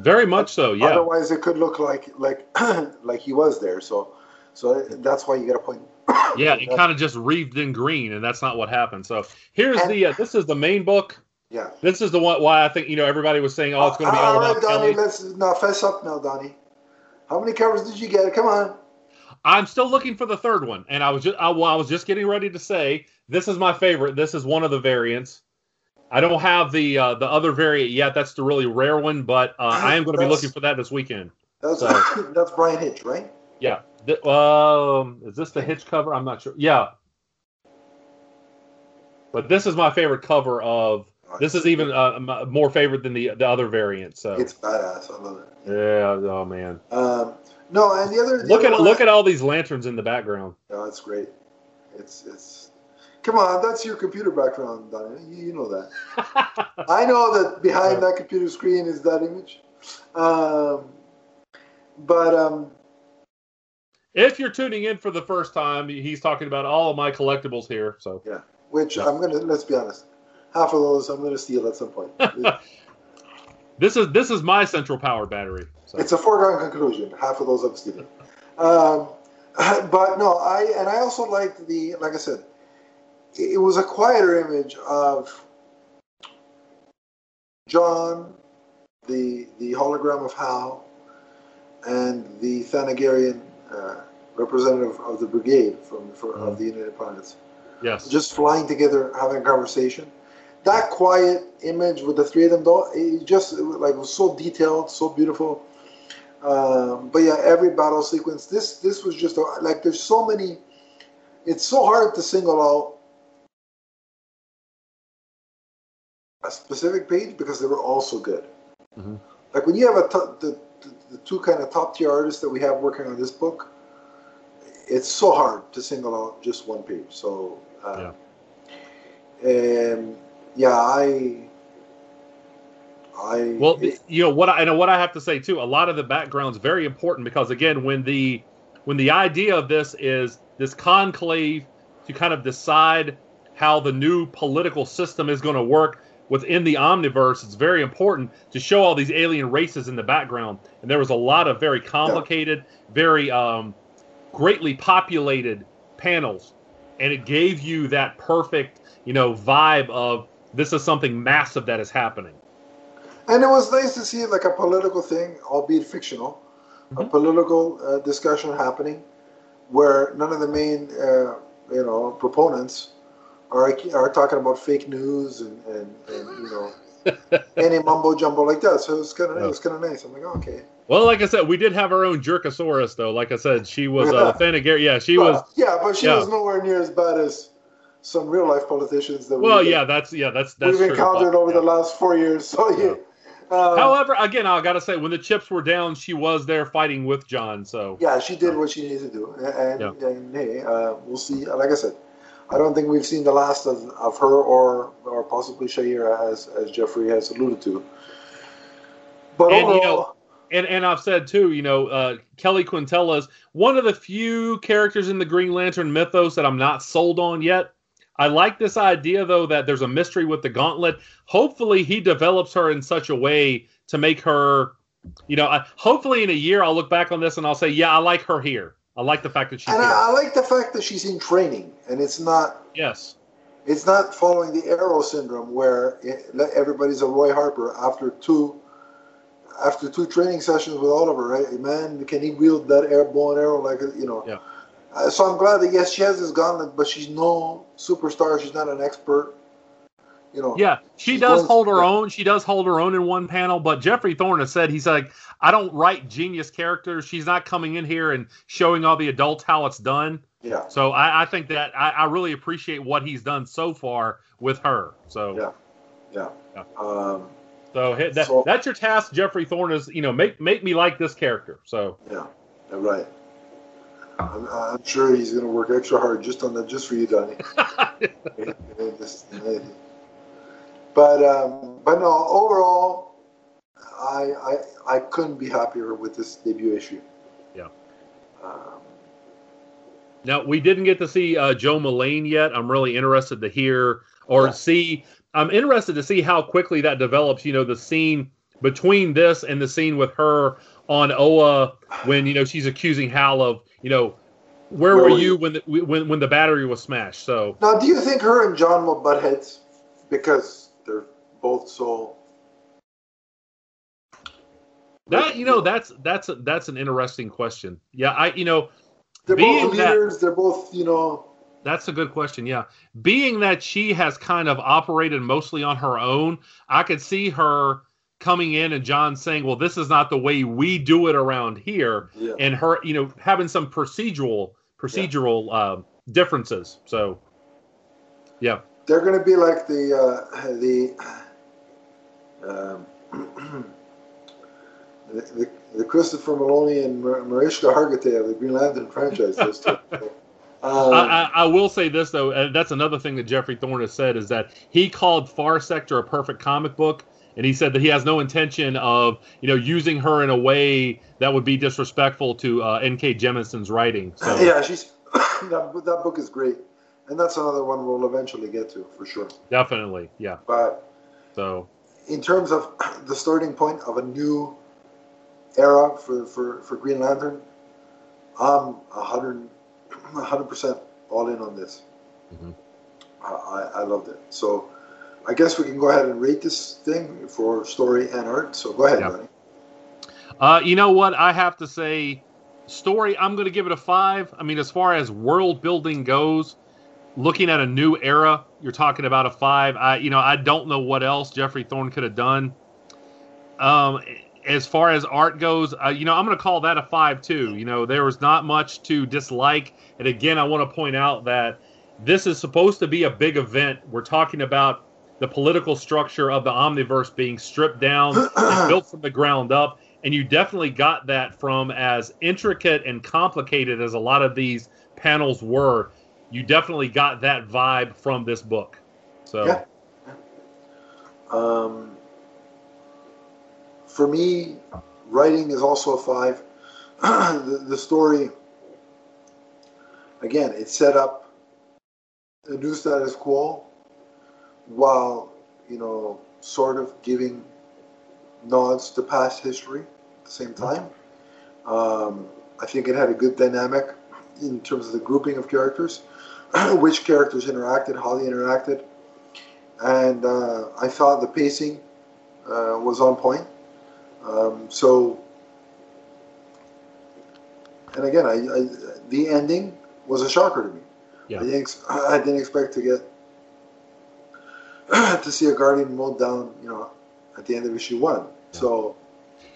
very much so. Yeah. Otherwise, it could look like like like he was there. So, so that's why you got to point. Yeah, it kind of just wreathed in green, and that's not what happened. So here's And- the. Uh, this is the main book. Yeah. This is the one why I think you know everybody was saying, "Oh, it's going to be all all right, about Donnie. Keli." Let's now fess up now, Donnie. How many covers did you get? Come on. I'm still looking for the third one, and I was just I, well, I was just getting ready to say this is my favorite. This is one of the variants. I don't have the uh, the other variant yet. That's the really rare one, but uh, I am going to be looking for that this weekend. That's So- that's Bryan Hitch, right? Yeah. Th- um, is this the Hitch cover? I'm not sure. Yeah. But this is my favorite cover of. This is even uh, more favorite than the the other variant. So It's badass. I love it. yeah. Oh man. Um, no, and the other the Look other at look at all these lanterns in the background. No, that's great. It's it's. Come on, that's your computer background, Donnie. You, you know that. I know that behind that computer screen is that image. Um, but um, If you're tuning in for the first time, he's talking about all of my collectibles here. So yeah, which Yeah. I'm gonna let's be honest, half of those I'm gonna steal at some point. This is this is my central power battery. So. it's a foregone conclusion. Half of those I'm stealing. Um, but no, I and I also liked the like I said, it, it was a quieter image of John, the the hologram of Hal, and the Thanagarian uh, representative of the brigade from for, of the United Pilots. yes. just flying together, having a conversation. That quiet image with the three of them, though, it just it was, like was so detailed, so beautiful. Um, but yeah, every battle sequence. This this was just a, like there's so many. It's so hard to single out a specific page because they were all so good. Mhm. Like when you have a the, the the two kind of top tier artists that we have working on this book, it's so hard to single out just one page. So uh, and yeah, I I Well, you know what I know. what I have to say too. A lot of the background's very important because again, when the when the idea of this is this conclave to kind of decide how the new political system is going to work within the omniverse, it's very important to show all these alien races in the background. And there was a lot of very complicated, very um, greatly populated panels and it gave you that perfect, you know, vibe of this is something massive that is happening. And it was nice to see like a political thing, albeit fictional, a Mhm. political uh, discussion happening, where none of the main, uh, you know, proponents are are talking about fake news and, and, and you know any mumbo jumbo like that. So it was kind of it was kind of nice. I'm like, okay, Well, like I said, we did have our own Jerkosaurus, though. Like I said, she was uh, Gary. Yeah, she was. Yeah, but she yeah. was nowhere near as bad as some real life politicians that Well, we've, yeah, that's yeah, that's that's we've encountered over yeah. the last four years. So yeah. Um, However, again, I gotta say, when the chips were down, she was there fighting with John. So yeah, she did what she needed to do, and, and hey, uh, we'll see. Like I said, I don't think we've seen the last of, of her or or possibly Shayera, as as Geoffrey has alluded to. But And, you know, and and I've said too, you know, uh, Keli Quintela is one of the few characters in the Green Lantern mythos that I'm not sold on yet. I like this idea though that there's a mystery with the Gauntlet. Hopefully, he develops her in such a way to make her, you know, I, hopefully in a year I'll look back on this and I'll say, yeah, I like her here. I like the fact that she's and. I, I like the fact that she's in training, and it's not yes. it's not following the Arrow syndrome where it, everybody's a Roy Harper after two after two training sessions with Oliver. Right, man, can he wield that air bow and arrow like you know? Yeah. Uh, so I'm glad that yes, she has this gauntlet, but she's no superstar. She's not an expert. You know. Yeah, she does hold her own. She does hold her own in one panel, but Geoffrey Thorne has said he's like, I don't write genius characters. She's not coming in here and showing all the adults how it's done. Yeah. So I, I think that I, I really appreciate what he's done so far with her. So Yeah. Yeah. Yeah. Um, so that, So- that's your task, Geoffrey Thorne. Is you know make make me like this character. So yeah. Right. I'm, I'm sure he's going to work extra hard just on that, just for you, Donnie. but um, but no, overall, I, I I couldn't be happier with this debut issue. Yeah. Um, Now we didn't get to see uh, Jo Mullein yet. I'm really interested to hear or Yeah. see. I'm interested to see how quickly that develops. You know, the scene between this and the scene with her on Oa when you know she's accusing Hal of you know where, Where were you you? when the, when when the battery was smashed. So now, do you think her and John will butt heads because both so? that you know that's that's a, that's an interesting question. Yeah, I you know They're being both that- leaders. They're both you know. That's a good question. Yeah. Being that she has kind of operated mostly on her own, I could see her coming in and John saying, "Well, this is not the way we do it around here." Yeah. And her, you know, having some procedural procedural uh, differences. So, yeah. They're going to be like the uh, the, um, the, the the Christopher Meloni and Mariska Hargitay of the Green Lantern franchise. Those two. Um, I, I, will say this though, and that's another thing that Geoffrey Thorne has said is that he called Far Sector a perfect comic book, and he said that he has no intention of you know using her in a way that would be disrespectful to uh, N.K. Jemisin's writing. So yeah, she's that, book- that book is great, and that's another one we'll eventually get to for sure. definitely, yeah. But So in terms of the starting point of a new era for for, for Green Lantern, I'm a hundred a hundred percent all in on this. Mhm. I, I loved it. So I guess we can go ahead and rate this thing for story and art. So go ahead. Donnie. Uh, you know what? I have to say, story. I'm going to give it a five. I mean, as far as world building goes, looking at a new era, you're talking about a five. I, you know, I don't know what else Geoffrey Thorne could have done. Um, as far as art goes, uh, you know, I'm going to call that a five too. You know, there was not much to dislike. And again, I want to point out that this is supposed to be a big event. We're talking about the political structure of the omniverse being stripped down and built from the ground up and you definitely got that from as intricate and complicated as a lot of these panels were you definitely got that vibe from this book so Yeah. Um, for me, writing is also a five. the, the story, again, it set up a new status quo while, you know, sort of giving nods to past history at the same time. Um, I think it had a good dynamic in terms of the grouping of characters. which characters interacted, how they interacted, and uh, I thought the pacing uh, was on point. Um, so, and again, I, I, the ending was a shocker to me. Yeah. I, didn't I didn't expect to get to see a guardian mowed down, you know, at the end of issue one. So,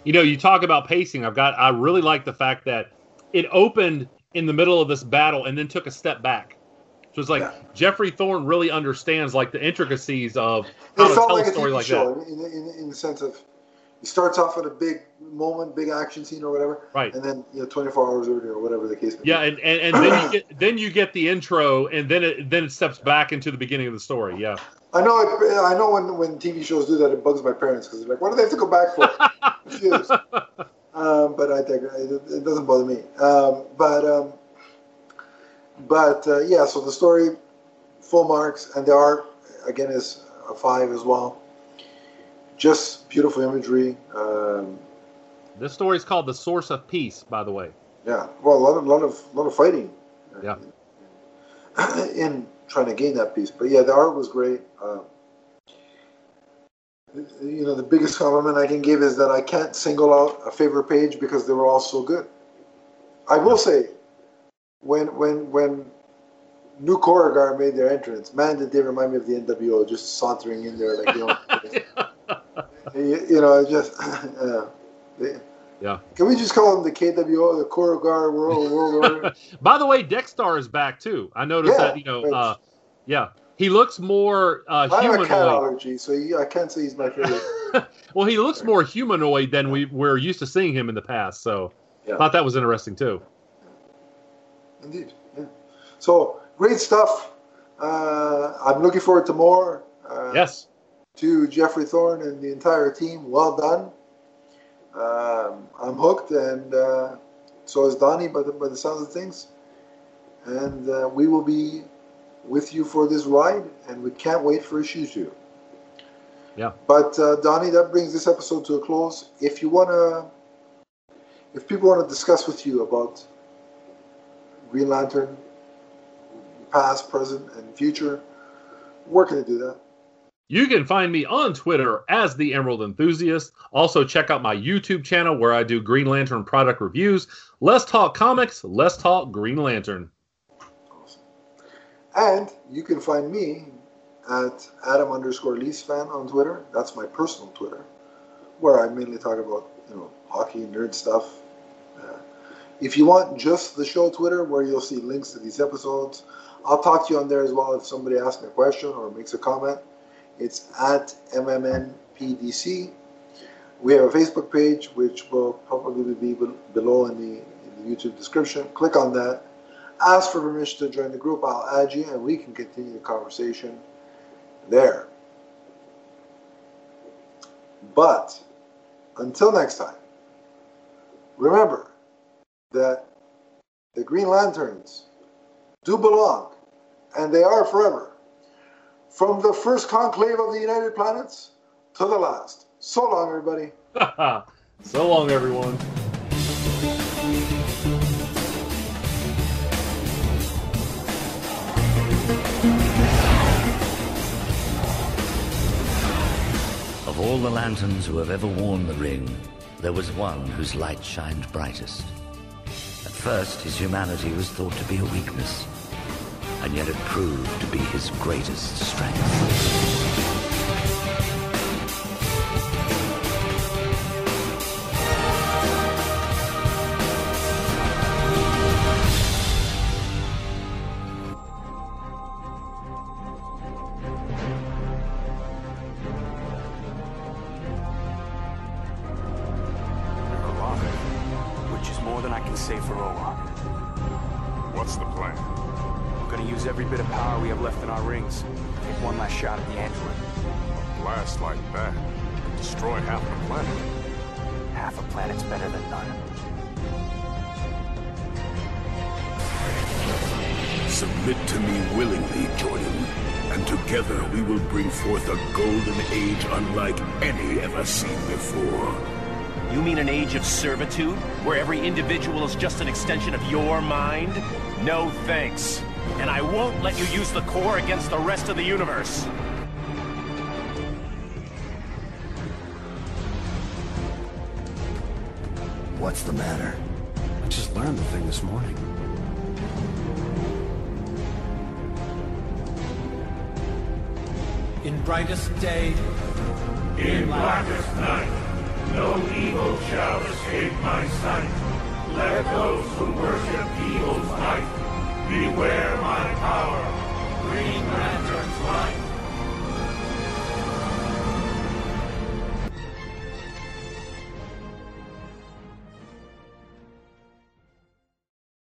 You know, you talk about pacing. I've got. I really like the fact that it opened in the middle of this battle and then took a step back. So it's like Yeah. Geoffrey Thorne really understands like the intricacies of it how to felt tell like a story TV like show that. in, in, in the sense of it starts off with a big moment, big action scene or whatever, Right. and then you know, 24 hours earlier or whatever the case may Yeah, be. and, and, and then you get then you get the intro, and then it then it steps back into the beginning of the story. Yeah, I know. It, I know when when TV shows do that, it bugs my parents because they're like, "What do they have to go back for?" Confused. um, but I digress. It, it doesn't bother me. Um, but um, but uh, yeah, so the story, full marks, and the art again is a five as well. Just beautiful imagery. Um, this story is called "The Source of Peace." By the way, yeah, well, a lot of lot of lot of fighting. Yeah. In trying to gain that piece, but yeah, the art was great. Uh, you know, the biggest compliment I can give is that I can't single out a favorite page because they were all so good. I will say, when when when New Korugar made their entrance, man, did they remind me of the NWO just sauntering in there like you know, you, you know, just uh, they- Yeah. Can we just call them the KWO, the Korugar World World Order? by the way, Dex-Starr is back too. I noticed Yeah, that you know, right. uh, yeah, he looks more uh, I have a cat humanoid. allergy, so he, I can't say he's my favorite. Well, he looks more humanoid than we we're used to seeing him in the past. So, Yeah. thought that was interesting too. Indeed. Yeah. So great stuff. Uh, I'm looking forward to more. Uh, Yes, To Geoffrey Thorne and the entire team, well done. Um, I'm hooked, and uh, so is Donnie by the, by the sounds of things. And uh, we will be with you for this ride, and we can't wait for issue two. Yeah. But uh, Donnie, that brings this episode to a close. If you wanna, if people want to discuss with you about Green Lantern, past, present, and future, where can they do that? You can find me on Twitter as the Emerald Enthusiast. Also, check out my YouTube channel where I do Green Lantern product reviews. Let's talk comics. Let's talk Green Lantern. Awesome. And you can find me at Adam underscore Lease fan on Twitter. That's my personal Twitter, where I mainly talk about you know hockey, nerd stuff. If you want just the show Twitter, where you'll see links to these episodes, I'll talk to you on there as well if somebody asks me a question or makes a comment. It's at MMNPDC. We have a Facebook page, which will probably be be- below in the, in the YouTube description. Click on that. Ask for permission to join the group. I'll add you, and we can continue the conversation there. But until next time, remember that the Green Lanterns do belong, and they are forever. From the first conclave of the United Planets to the last. So long, everybody. so long, everyone. Of all the lanterns who have ever worn the ring, there was one whose light shined brightest. At first, his humanity was thought to be a weakness, and yet it proved to be his greatest strength. Servitude, where every individual is just an extension of your mind? No thanks. And I won't let you use the core against the rest of the universe. What's the matter? I just learned the thing this morning. In brightest day, In blackest night, no evil shall escape my sight. Let those who worship evil's might beware my power.